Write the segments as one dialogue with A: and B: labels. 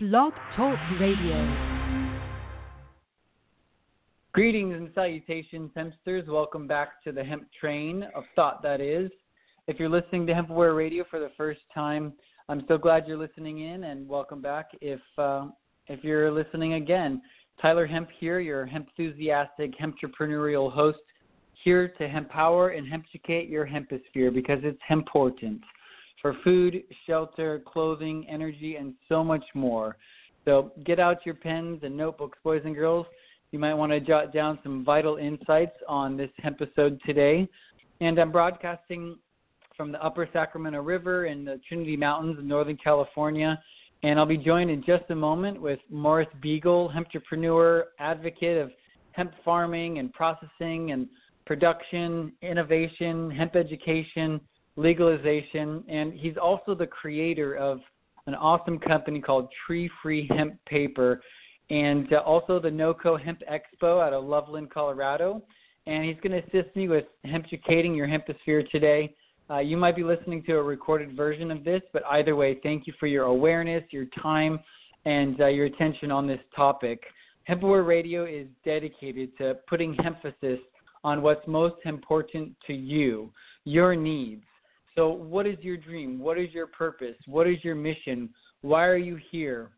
A: Blog Talk Radio.
B: Greetings and salutations, hempsters. Welcome back to the hemp train of thought, that is. If you're listening to Hempaware Radio for the first time, I'm so glad you're listening in and welcome back. If, uh, if you're listening again, Tyler Hemp here, your hemp enthusiastic, entrepreneurial host, here to empower and educate your hemposphere because it's important for food, shelter, clothing, energy, and so much more. So get out your pens and notebooks, boys and girls. You might want to jot down some vital insights on this episode today. And I'm broadcasting from the Upper Sacramento River in the Trinity Mountains in Northern California. And I'll be joined in just a moment with Morris Beegle, hemp entrepreneur, advocate of hemp farming and processing and production, innovation, hemp education, legalization, and he's also the creator of an awesome company called Tree Free Hemp Paper, and uh, also the NOCO Hemp Expo out of Loveland, Colorado. And he's going to assist me with hemp educating your hemposphere today. Uh, you might be listening to a recorded version of this, but either way, thank you for your awareness, your time, and uh, your attention on this topic. Hempaware Radio is dedicated to putting emphasis on what's most important to you, your needs. So, what is your dream? What is your purpose? What is your mission? Why are you here?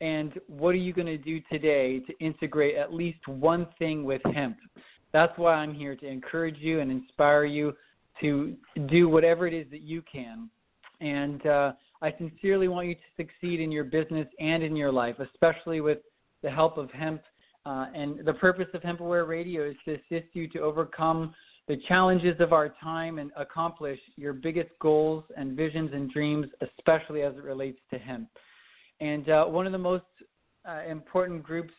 B: And what are you going to do today to integrate at least one thing with hemp? That's why I'm here to encourage you and inspire you to do whatever it is that you can. And uh, I sincerely want you to succeed in your business and in your life, especially with the help of hemp. Uh, and the purpose of Hempaware Radio is to assist you to overcome the challenges of our time and accomplish your biggest goals and visions and dreams, especially as it relates to hemp. And uh, one of the most uh, important groups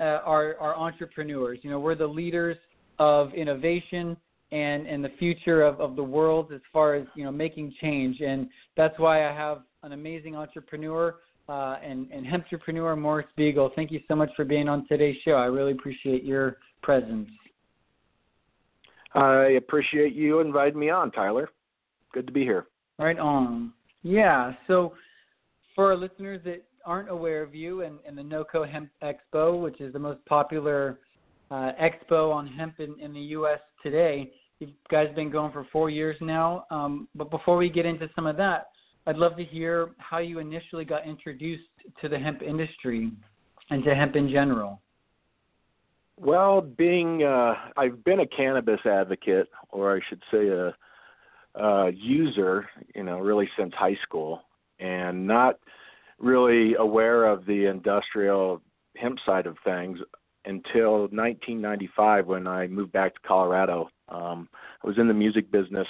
B: uh, are, are entrepreneurs. You know, we're the leaders of innovation and, and the future of, of the world as far as, you know, making change. And that's why I have an amazing entrepreneur uh, and, and entrepreneur, Morris Beegle. Thank you so much for being on today's show. I really appreciate your presence.
C: I appreciate you inviting me on, Tyler. Good to be here.
B: Right on. Yeah. So, for our listeners that aren't aware of you and, and the NOCO Hemp Expo, which is the most popular uh, expo on hemp in, in the U.S. today, you guys have been going for four years now. Um, but before we get into some of that, I'd love to hear how you initially got introduced to the hemp industry and to hemp in general.
C: Well, being uh, I've been a cannabis advocate, or I should say a, a user, you know, really since high school, and not really aware of the industrial hemp side of things until 1995 when I moved back to Colorado. Um, I was in the music business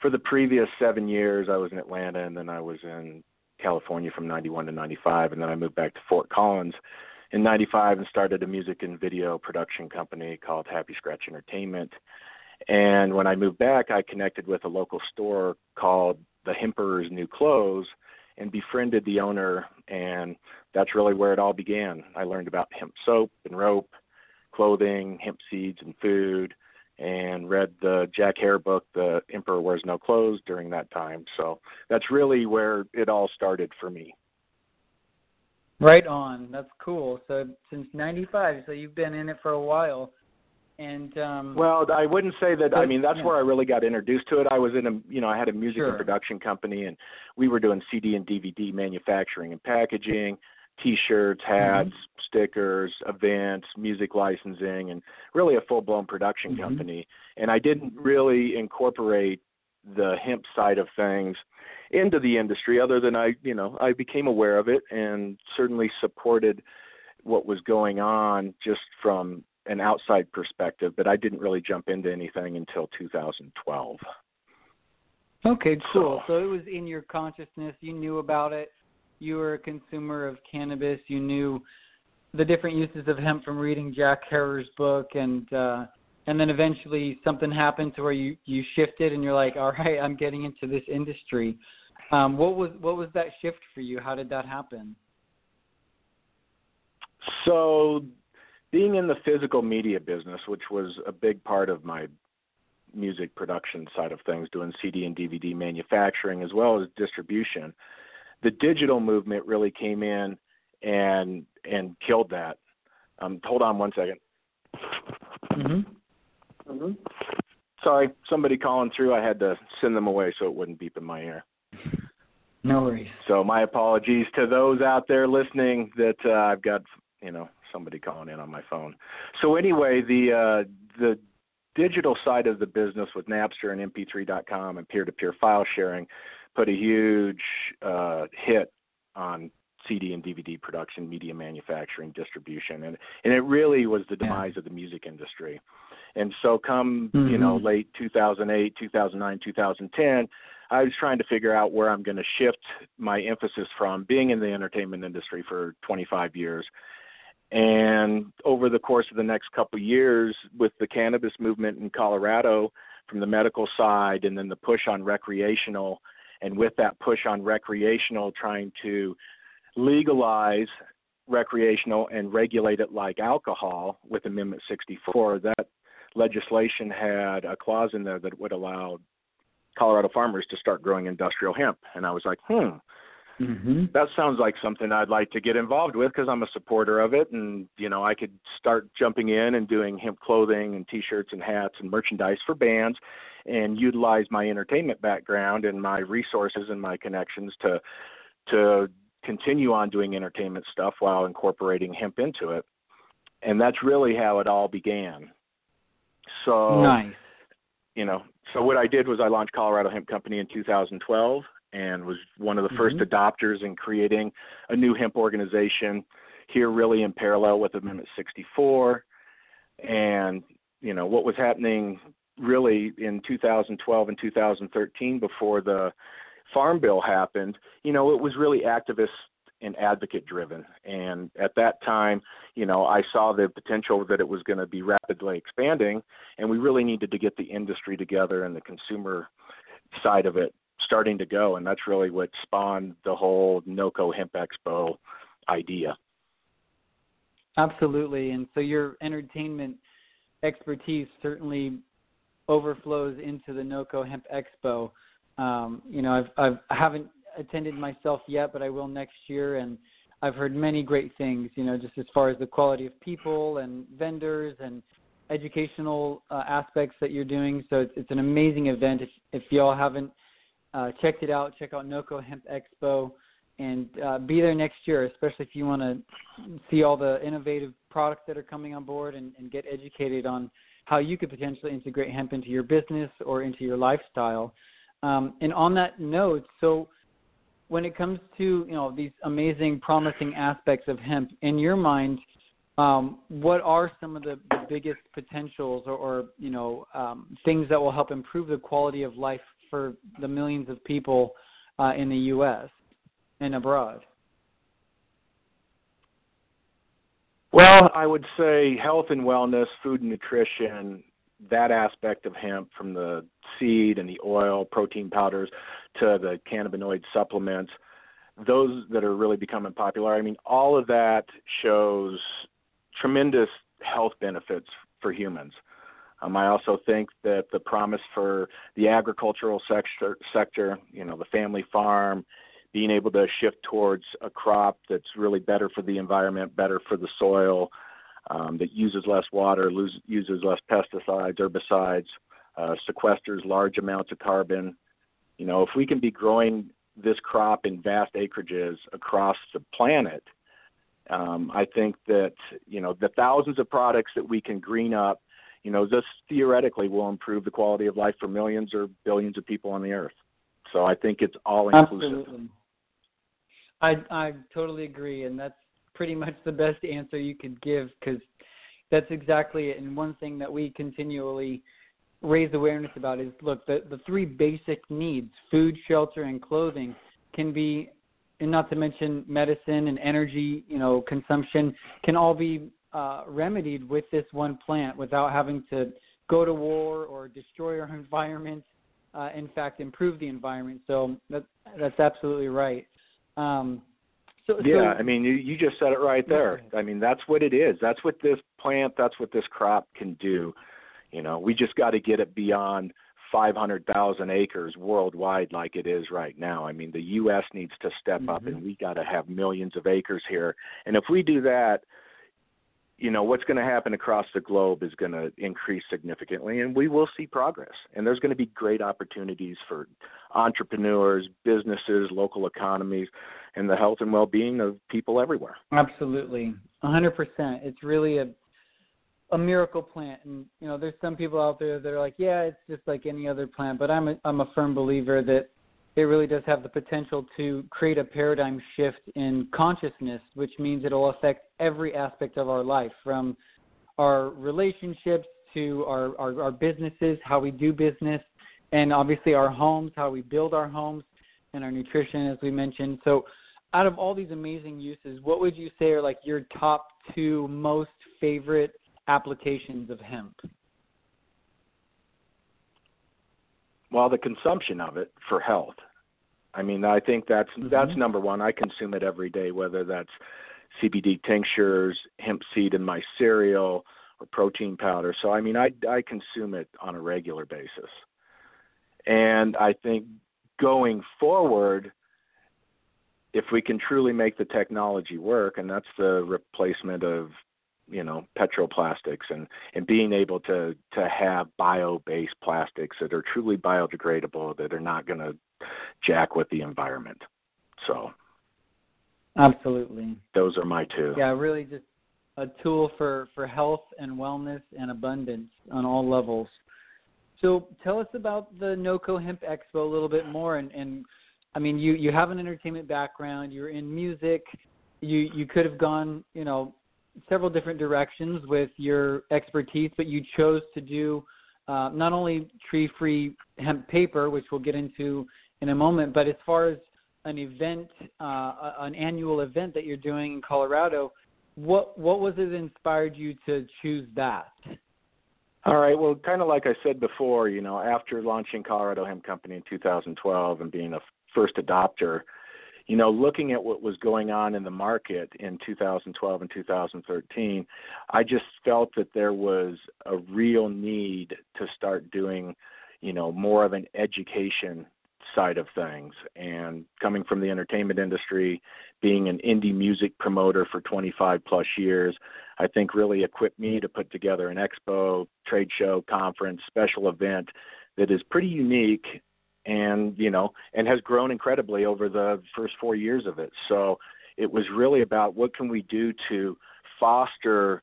C: for the previous seven years. I was in Atlanta, and then I was in California from 91 to 95, and then I moved back to Fort Collins in 95 and started a music and video production company called Happy Scratch Entertainment. And when I moved back, I connected with a local store called The Hemperor's New Clothes and befriended the owner. And that's really where it all began. I learned about hemp soap and rope, clothing, hemp seeds and food, and read the Jack Herer book, The Emperor Wears No Clothes, during that time. So that's really where it all started for me.
B: Right on. That's cool. So since '95, so you've been in it for a while. And um
C: well, I wouldn't say that. I mean, that's yeah. where I really got introduced to it. I was in a, you know, I had a music
B: sure.
C: and production company, and we were doing CD and DVD manufacturing and packaging, T-shirts, hats, mm-hmm. stickers, events, music licensing, and really a full-blown production mm-hmm. company. And I didn't really incorporate the hemp side of things into the industry other than I, you know, I became aware of it and certainly supported what was going on just from an outside perspective, but I didn't really jump into anything until 2012.
B: Okay, cool. So, so it was in your consciousness. You knew about it. You were a consumer of cannabis. You knew the different uses of hemp from reading Jack Herer's book and uh and then eventually something happened to where you you shifted and you're like all right i'm getting into this industry. Um, what was what was that shift for you? How did that happen?
C: So being in the physical media business which was a big part of my music production side of things doing cd and dvd manufacturing as well as distribution the digital movement really came in and and killed that. Um, hold on one second.
B: Mhm.
C: Mm-hmm. Sorry, somebody calling through. I had to send them away so it wouldn't beep in my ear.
B: No worries.
C: So my apologies to those out there listening that uh, I've got you know somebody calling in on my phone. So anyway, the uh, the digital side of the business with Napster and MP3.com and peer-to-peer file sharing put a huge uh, hit on CD and DVD production, media manufacturing, distribution, and and it really was the demise yeah. of the music industry. And so, come mm-hmm. you know, late 2008, 2009, 2010, I was trying to figure out where I'm going to shift my emphasis from being in the entertainment industry for 25 years. And over the course of the next couple of years, with the cannabis movement in Colorado from the medical side, and then the push on recreational, and with that push on recreational, trying to legalize recreational and regulate it like alcohol with Amendment 64, that legislation had a clause in there that would allow Colorado farmers to start growing industrial hemp. And I was like, hmm, mm-hmm. that sounds like something I'd like to get involved with because I'm a supporter of it. And, you know, I could start jumping in and doing hemp clothing and t shirts and hats and merchandise for bands and utilize my entertainment background and my resources and my connections to to continue on doing entertainment stuff while incorporating hemp into it. And that's really how it all began. So
B: nice.
C: You know, so what I did was I launched Colorado Hemp Company in 2012 and was one of the mm-hmm. first adopters in creating a new hemp organization here really in parallel with Amendment 64 and you know what was happening really in 2012 and 2013 before the farm bill happened, you know, it was really activist and advocate driven. And at that time, you know, I saw the potential that it was going to be rapidly expanding, and we really needed to get the industry together and the consumer side of it starting to go. And that's really what spawned the whole NOCO Hemp Expo idea.
B: Absolutely. And so your entertainment expertise certainly overflows into the NOCO Hemp Expo. Um, you know, I've, I've I haven't attended myself yet, but I will next year, and I've heard many great things. You know, just as far as the quality of people and vendors and educational uh, aspects that you're doing. So it's, it's an amazing event. If if y'all haven't uh, checked it out, check out NOCO Hemp Expo and uh, be there next year, especially if you want to see all the innovative products that are coming on board and, and get educated on how you could potentially integrate hemp into your business or into your lifestyle. Um, and on that note, so when it comes to you know these amazing, promising aspects of hemp, in your mind, um, what are some of the, the biggest potentials or, or you know um, things that will help improve the quality of life for the millions of people uh, in the U.S. and abroad?
C: Well, I would say health and wellness, food and nutrition, that aspect of hemp from the seed and the oil, protein powders to the cannabinoid supplements, those that are really becoming popular. I mean, all of that shows tremendous health benefits for humans. Um, I also think that the promise for the agricultural sector, sector, you know, the family farm, being able to shift towards a crop that's really better for the environment, better for the soil, um, that uses less water, lose, uses less pesticides, herbicides, uh, sequesters large amounts of carbon. You know, if we can be growing this crop in vast acreages across the planet, um, I think that you know the thousands of products that we can green up, you know, this theoretically will improve the quality of life for millions or billions of people on the earth. So I think it's all inclusive.
B: Absolutely. I I totally agree, and that's pretty much the best answer you could give because that's exactly it. And one thing that we continually raise awareness about is look, the, the three basic needs food, shelter, and clothing can be, and not to mention medicine and energy, you know, consumption, can all be uh, remedied with this one plant without having to go to war or destroy our environment. Uh, in fact, improve the environment. So that, that's absolutely right. Um,
C: so, yeah, so, I mean, you, you just said it right there. I mean, that's what it is. That's what this plant, that's what this crop can do. You know, we just got to get it beyond 500,000 acres worldwide like it is right now. I mean, the U.S. needs to step mm-hmm. up, and we got to have millions of acres here. And if we do that, you know what's going to happen across the globe is going to increase significantly and we will see progress. And there's going to be great opportunities for entrepreneurs businesses local economies and the health and well-being of people everywhere.
B: Absolutely. 100% it's really a a miracle plant. And you know there's some people out there that are like yeah it's just like any other plant but i'm a, i'm a firm believer that it really does have the potential to create a paradigm shift in consciousness which means it'll affect every aspect of our life from our relationships to our, our our businesses how we do business and obviously our homes how we build our homes and our nutrition as we mentioned so out of all these amazing uses what would you say are like your top two most favorite applications of hemp?
C: Well, the consumption of it for health. I mean, I think that's mm-hmm. that's number one. I consume it every day, whether that's CBD tinctures, hemp seed in my cereal, or protein powder. So I mean, I I consume it on a regular basis. And I think going forward, if we can truly make the technology work, and that's the replacement of you know petroplastics and and being able to to have bio based plastics that are truly biodegradable that are not going to jack with the environment. So.
B: Absolutely.
C: Those are my two.
B: Yeah really just a tool for for health and wellness and abundance on all levels. So tell us about the noco hemp expo a little bit more and and i mean you you have an entertainment background you're in music you you could have gone you know several different directions with your expertise, but you chose to do uh, not only tree-free hemp paper, which we'll get into in a moment, but as far as an event, uh, an annual event that you're doing in Colorado, what what was it that inspired you to choose that?
C: All right. Well, kind of like I said before, you know, after launching Colorado Hemp Company in 2012 and being a first adopter, you know, looking at what was going on in the market in 2012 and 2013, I just felt that there was a real need to start doing, you know, more of an education side of things. And coming from the entertainment industry, being an indie music promoter for 25 plus years, I think really equipped me to put together an expo, trade show, conference, special event that is pretty unique and you know and has grown incredibly over the first four years of it so it was really about what can we do to foster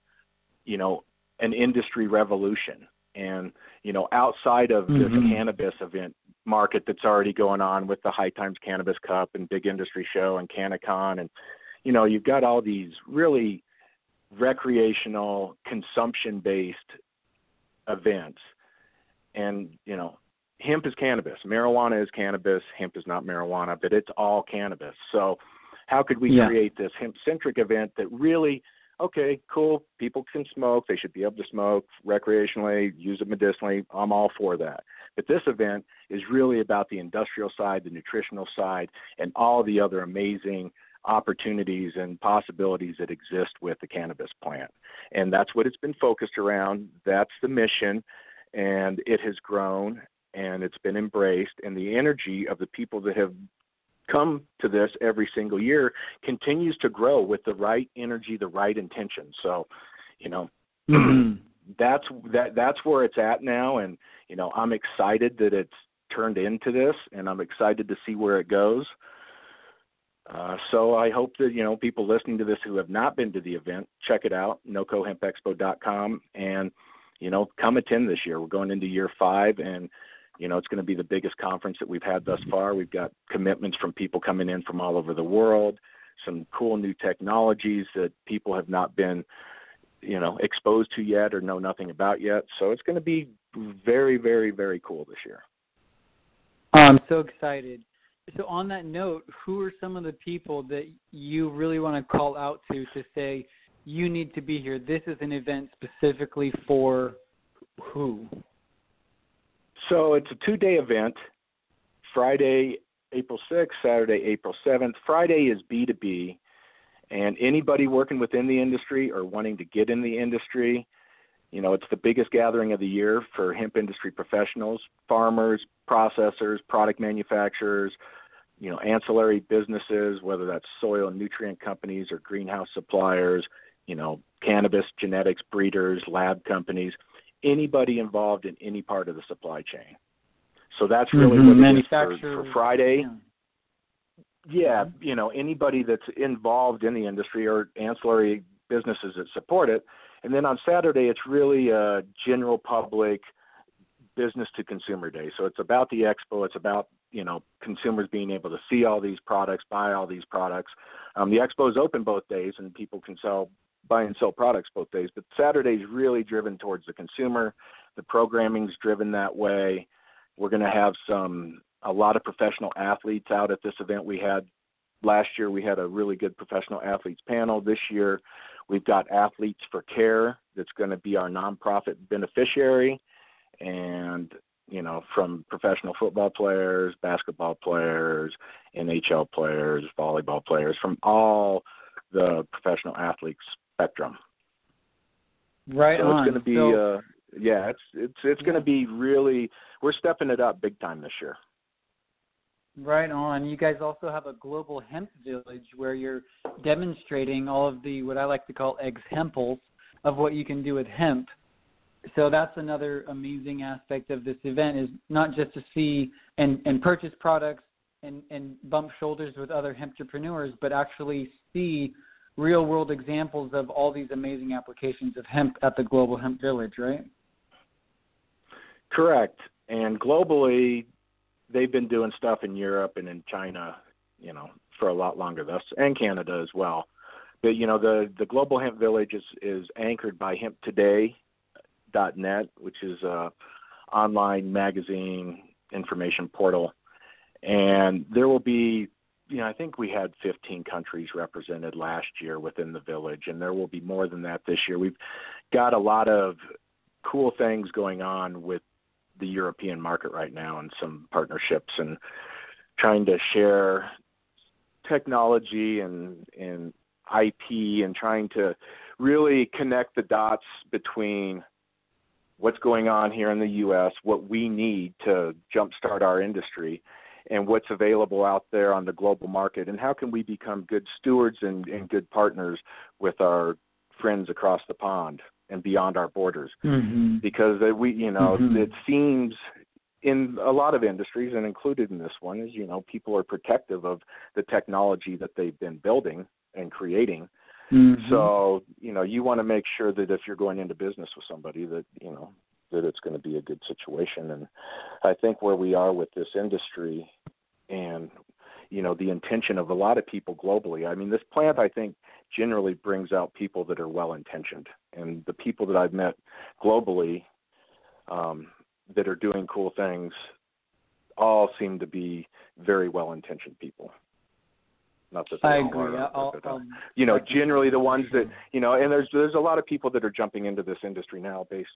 C: you know an industry revolution and you know outside of mm-hmm. this cannabis event market that's already going on with the high times cannabis cup and big industry show and CannaCon and you know you've got all these really recreational consumption based events and you know hemp is cannabis. Marijuana is cannabis. Hemp is not marijuana, but it's all cannabis. So, how could we yeah. create this hemp centric event that really, okay, cool, people can smoke. They should be able to smoke recreationally, use it medicinally. I'm all for that. But this event is really about the industrial side, the nutritional side, and all the other amazing opportunities and possibilities that exist with the cannabis plant. And that's what it's been focused around. That's the mission and it has grown and it's been embraced and the energy of the people that have come to this every single year continues to grow with the right energy the right intention so you know mm-hmm. that's that that's where it's at now and you know i'm excited that it's turned into this and i'm excited to see where it goes uh, so I hope that you know people listening to this who have not been to the event check it out nocohempexpo.com and you know come attend this year. We're going into year five and you know, it's going to be the biggest conference that we've had thus far. We've got commitments from people coming in from all over the world, some cool new technologies that people have not been, you know, exposed to yet or know nothing about yet. So it's going to be very, very, very cool this year.
B: I'm so excited. So on that note, who are some of the people that you really want to call out to to say you need to be here? This is an event specifically for who?
C: So it's a two day event Friday, April 6th, Saturday, April 7th. Friday is B2B, and anybody working within the industry or wanting to get in the industry, You know, it's the biggest gathering of the year for hemp industry professionals, farmers, processors, product manufacturers, you know, ancillary businesses, whether that's soil and nutrient companies or greenhouse suppliers, you know, cannabis genetics breeders, lab companies, anybody involved in any part of the supply chain. So that's really
B: mm-hmm.
C: what it is for, for Friday.
B: Yeah.
C: Yeah,
B: Mm-hmm.
C: you know, anybody that's involved in the industry or ancillary businesses that support it. And then on Saturday, it's really a general public business to consumer day. So it's about the expo. It's about you know consumers being able to see all these products, buy all these products. Um, the expo is open both days, and people can sell, buy and sell products both days. But Saturday is really driven towards the consumer. The programming's driven that way. We're going to have some a lot of professional athletes out at this event. We had last year we had a really good professional athletes panel. This year we've got Athletes for Care that's going to be our nonprofit beneficiary and you know from professional football players, basketball players, NHL players, volleyball players from all the professional athletes spectrum.
B: Right
C: so
B: on.
C: it's going to be
B: so,
C: uh yeah, it's it's it's going to be really we're stepping it up big time this year.
B: Right on. You guys also have a global hemp village where you're demonstrating all of the what I like to call examples of what you can do with hemp. So that's another amazing aspect of this event is not just to see and, and purchase products and, and bump shoulders with other hemp entrepreneurs, but actually see real world examples of all these amazing applications of hemp at the Global Hemp Village, right?
C: Correct. And globally, they've been doing stuff in Europe and in China, you know, for a lot longer. Thus, and Canada as well. But you know, the the Global Hemp Village is is anchored by HempToday.net, which is a online magazine information portal, and there will be. You know, I think we had 15 countries represented last year within the village, and there will be more than that this year. We've got a lot of cool things going on with the European market right now and some partnerships and trying to share technology and and IP and trying to really connect the dots between what's going on here in the US, what we need to jumpstart our industry and what's available out there on the global market and how can we become good stewards and, and good partners with our friends across the pond and beyond our borders
B: mm-hmm.
C: because we you know
B: mm-hmm.
C: it seems in a lot of industries and included in this one is you know people are protective of the technology that they've been building and creating
B: mm-hmm.
C: so you know you want to make sure that if you're going into business with somebody that you know that it's going to be a good situation and i think where we are with this industry and you know the intention of a lot of people globally i mean this plant i think generally brings out people that are well intentioned. And the people that I've met globally um, that are doing cool things all seem to be very well intentioned people. Not that they
B: I agree.
C: Are,
B: I'll, I'll, um,
C: you know, generally the ones that you know, and there's there's a lot of people that are jumping into this industry now based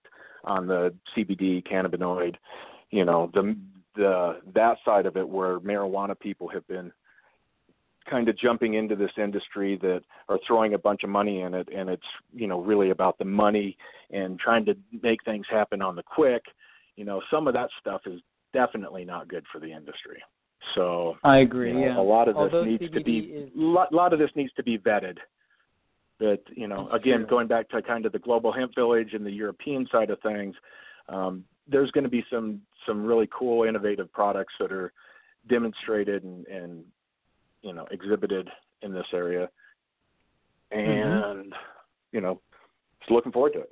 C: on the CBD cannabinoid, you know, the the that side of it where marijuana people have been kind of jumping into this industry that are throwing a bunch of money in it and it's you know really about the money and trying to make things happen on the quick you know some of that stuff is definitely not good for the industry so
B: I agree.
C: you know,
B: yeah.
C: a lot of this
B: Although
C: needs
B: CBD
C: to be
B: is...
C: a lot, lot of this needs to be vetted but you know
B: That's
C: again
B: true.
C: going back to kind of the global hemp village and the european side of things um, there's going to be some some really cool innovative products that are demonstrated and, and you know exhibited in this area,
B: Mm-hmm.
C: and you know, just looking forward to it.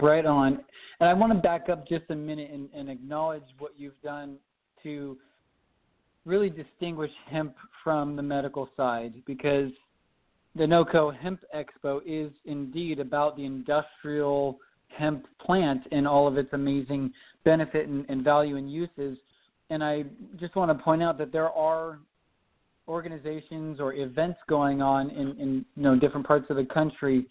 B: Right on. And I want to back up just a minute and, and acknowledge what you've done to really distinguish hemp from the medical side because the NOCO Hemp Expo is indeed about the industrial hemp plant and all of its amazing benefit and, and value and uses. And I just want to point out that there are organizations or events going on in, in you know different parts of the country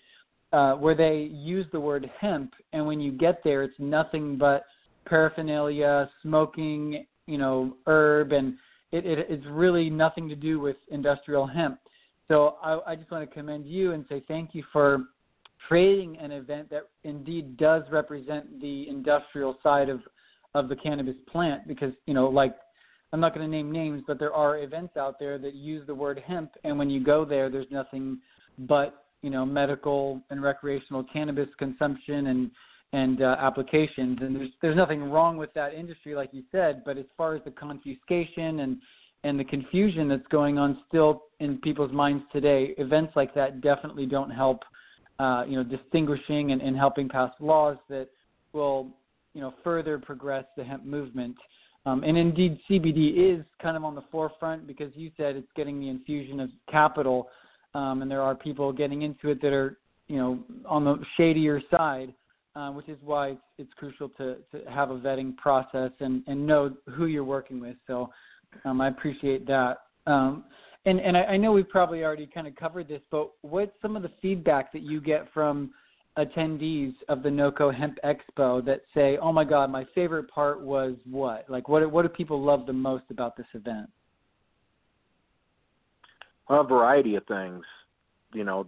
B: uh, where they use the word hemp, and when you get there, it's nothing but paraphernalia, smoking, you know, herb, and it, it it's really nothing to do with industrial hemp. So I, I just want to commend you and say thank you for creating an event that indeed does represent the industrial side of of the cannabis plant because you know like I'm not going to name names, but there are events out there that use the word hemp, and when you go there, there's nothing but you know medical and recreational cannabis consumption and and uh, applications. And there's there's nothing wrong with that industry, like you said. But as far as the confiscation and and the confusion that's going on still in people's minds today, events like that definitely don't help. Uh, you know, distinguishing and, and helping pass laws that will you know further progress the hemp movement. Um, and indeed, CBD is kind of on the forefront because you said it's getting the infusion of capital, um, and there are people getting into it that are, you know, on the shadier side uh, which is why it's, it's crucial to, to have a vetting process and, and know who you're working with. So um, I appreciate that. Um, and and I, I know we've probably already kind of covered this, but what's some of the feedback that you get from attendees of the NOCO Hemp Expo that say, "Oh my God, my favorite part was what? Like, what what do people love the most about this event?"
C: Well, a variety of things. You know,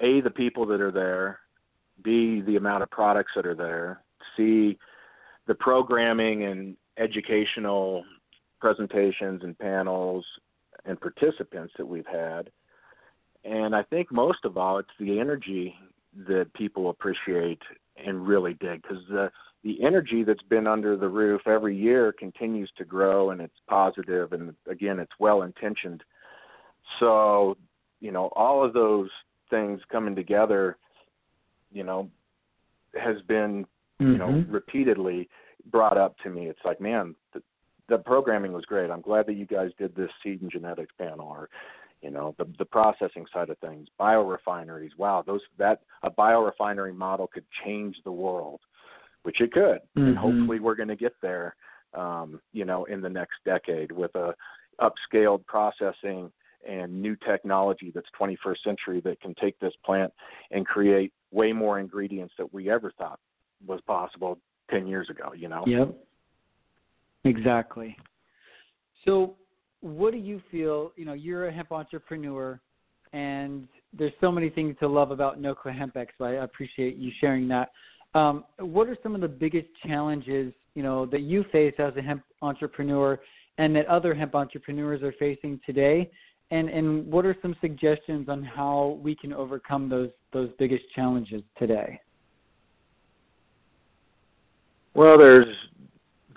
C: a the people that are there, B, the amount of products that are there, C, the programming and educational presentations and panels and participants that we've had. And I think most of all, it's the energy that people appreciate and really dig because the the energy that's been under the roof every year continues to grow and it's positive and again it's well intentioned. So you know all of those things coming together you know, has been, mm-hmm. you know, mm-hmm. repeatedly brought up to me. It's like, man, the, the programming was great. I'm glad that you guys did this seed and genetics panel or you know the the processing side of things biorefineries wow those that a biorefinery model could change the world which it could mm-hmm. and hopefully we're going to get there um you know in the next decade with a upscaled processing and new technology that's 21st century that can take this plant and create way more ingredients that we ever thought was possible 10 years ago, you know?
B: Yep. Exactly. So, what do you feel? You know, you're a hemp entrepreneur, and there's so many things to love about NOCO Hemp Expo. I appreciate you sharing that. Um, what are some of the biggest challenges, you know, that you face as a hemp entrepreneur and that other hemp entrepreneurs are facing today? And and what are some suggestions on how we can overcome those those biggest challenges today?
C: Well, there's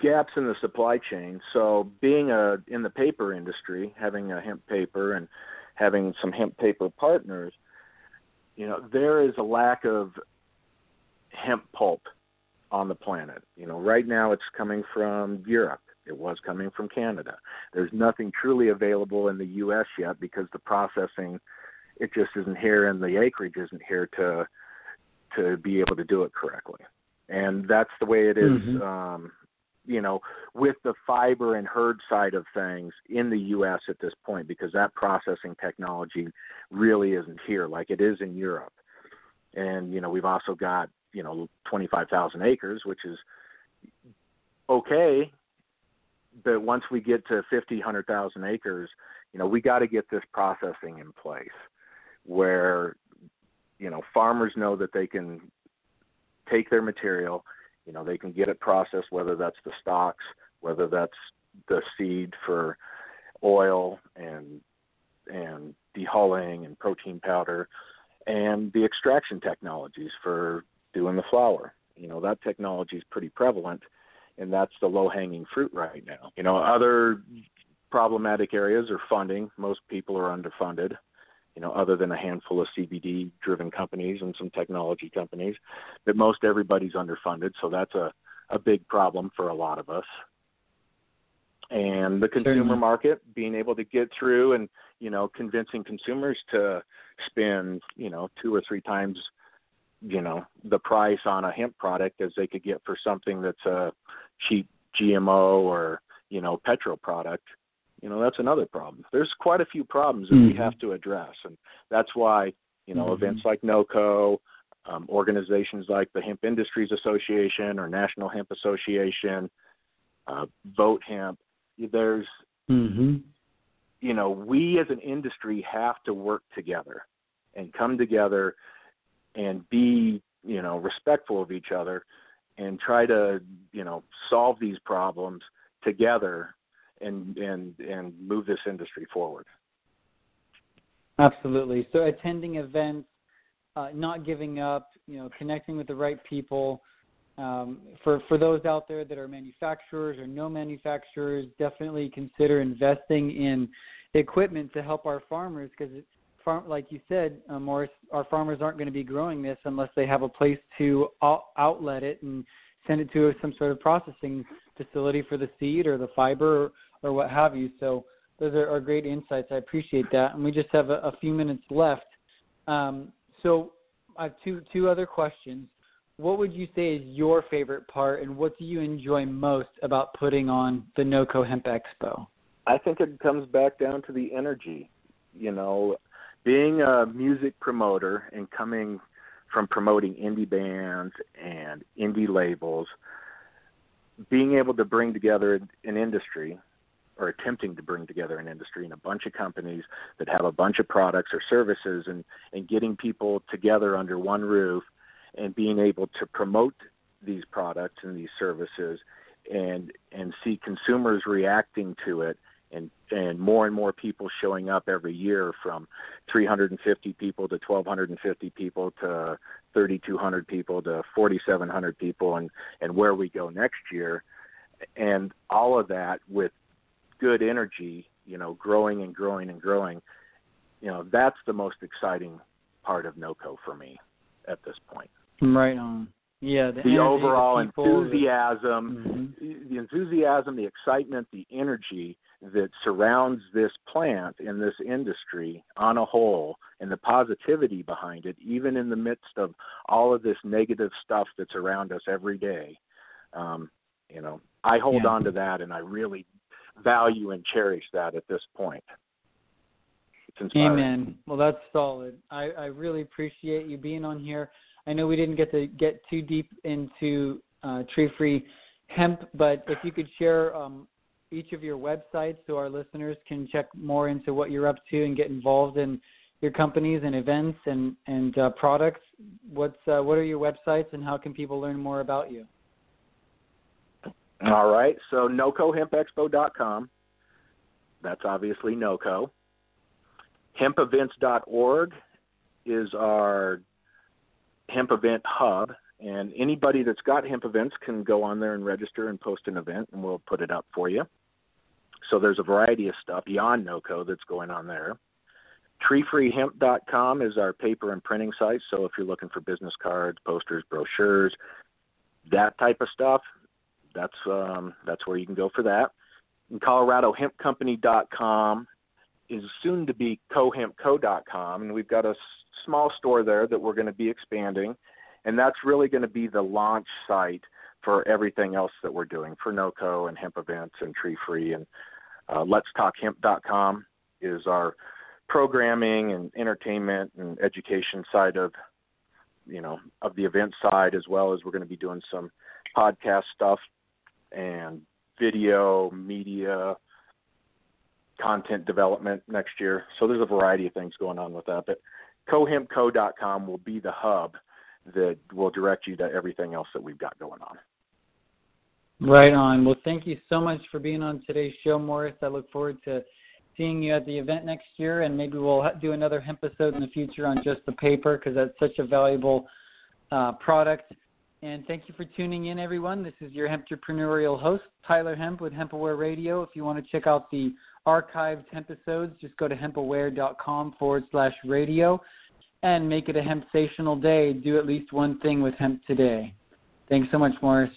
C: gaps in the supply chain. So, being a in the paper industry, having a hemp paper and having some hemp paper partners, you know, there is a lack of hemp pulp on the planet. You know, right now it's coming from Europe. It was coming from Canada. There's nothing truly available in the U.S. yet because the processing, it just isn't here, and the acreage isn't here to to be able to do it correctly. And that's the way it is, mm-hmm. um, you know, with the fiber and hurd side of things in the U.S. at this point, because that processing technology really isn't here like it is in Europe. And you know, we've also got you know 25,000 acres, which is okay but once we get to 50, 100,000 acres, you know, we got to get this processing in place where, you know, farmers know that they can take their material, you know, they can get it processed, whether that's the stalks, whether that's the seed for oil and and dehulling and protein powder and the extraction technologies for doing the flour. You know, that technology is pretty prevalent and that's the low hanging fruit right now. You know, other problematic areas are funding. Most people are underfunded. You know, other than a handful of CBD driven companies and some technology companies, but most everybody's underfunded. So that's a a big problem for a lot of us. And the consumer market, being able to get through and you know convincing consumers to spend you know two or three times you know the price on a hemp product as they could get for something that's a cheap GMO or you know petro product you know that's another problem there's quite a few problems that mm-hmm. we have to address and that's why you know mm-hmm. events like noco um, organizations like the hemp industries association or national hemp association uh, vote hemp there's mm-hmm. you know we as an industry have to work together and come together and be you know respectful of each other and try to you know solve these problems together and and and move this industry forward.
B: Absolutely. So attending events uh, not giving up you know connecting with the right people um, for for those out there that are manufacturers or no manufacturers definitely consider investing in equipment to help our farmers because farm, like you said, uh, Morris, our farmers aren't going to be growing this unless they have a place to outlet it and send it to some sort of processing facility for the seed or the fiber or, or what have you. So those are, are great insights. I appreciate that. And we just have a, a few minutes left. Um, so I have two two other questions. What would you say is your favorite part, and what do you enjoy most about putting on the NOCO Hemp Expo?
C: I think it comes back down to the energy. You know, being a music promoter and coming from promoting indie bands and indie labels, being able to bring together an industry or attempting to bring together an industry and a bunch of companies that have a bunch of products or services and, and getting people together under one roof and being able to promote these products and these services and and see consumers reacting to it and and more and more people showing up every year from 350 people to 1250 people to 3200 people to 4700 people and and where we go next year. And all of that with good energy you know growing and growing and growing you know that's the most exciting part of noco for me at this point.
B: Right on. Yeah the,
C: the overall
B: people,
C: enthusiasm mm-hmm. the enthusiasm the excitement the energy that surrounds this plant and this industry on a whole and the positivity behind it, even in the midst of all of this negative stuff that's around us every day. Um, you know, I hold yeah. on to that and I really value and cherish that at this point.
B: Amen. Well, that's solid. I, I really appreciate you being on here. I know we didn't get to get too deep into uh, tree free hemp, but if you could share um, each of your websites so our listeners can check more into what you're up to and get involved in your companies and events and and uh, products. What's uh, what are your websites and how can people learn more about you?
C: All right, so nocohempexpo.com. That's obviously NOCO. Hempevents.org is our hemp event hub, and anybody that's got hemp events can go on there and register and post an event, and we'll put it up for you. So there's a variety of stuff beyond NOCO that's going on there. TreeFreeHemp.com is our paper and printing site. So if you're looking for business cards, posters, brochures, that type of stuff, that's um, that's where you can go for that. And ColoradoHempCompany.com is soon to be CoHempCo.com, and we've got a small store there that we're going to be expanding, and that's really going to be the launch site for everything else that we're doing for NOCO and hemp events and tree free and uh, Hemp.com is our programming and entertainment and education side of you know of the event side as well as we're going to be doing some podcast stuff and video media content development next year. So there's a variety of things going on with that. But cohempco.com will be the hub that will direct you to everything else that we've got going on
B: Right on. Well, thank you so much for being on today's show, Morris. I look forward to seeing you at the event next year, and maybe we'll do another hemp episode in the future on just the paper because that's such a valuable uh, product. And thank you for tuning in, everyone. This is your entrepreneurial host, Tyler Hemp with HempAware Radio. If you want to check out the archived hemp episodes, just go to hempaware.com forward slash radio and make it a hempsational day. Do at least one thing with hemp today. Thanks so much, Morris.